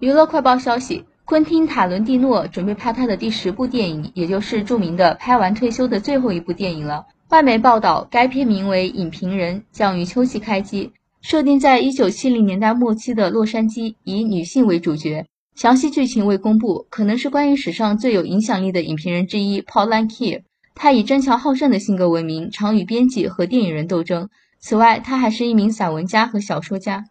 娱乐快报消息昆汀塔伦蒂诺准备拍他的第十部电影也就是著名的拍完退休的最后一部电影了。外媒报道该片名为影评人将于秋季开机设定在一九七零年代末期的洛杉矶以女性为主角。详细剧情未公布可能是关于史上最有影响力的影评人之一 paul lankey 他以争强好胜的性格闻名常与编辑和电影人斗争。此外他还是一名散文家和小说家。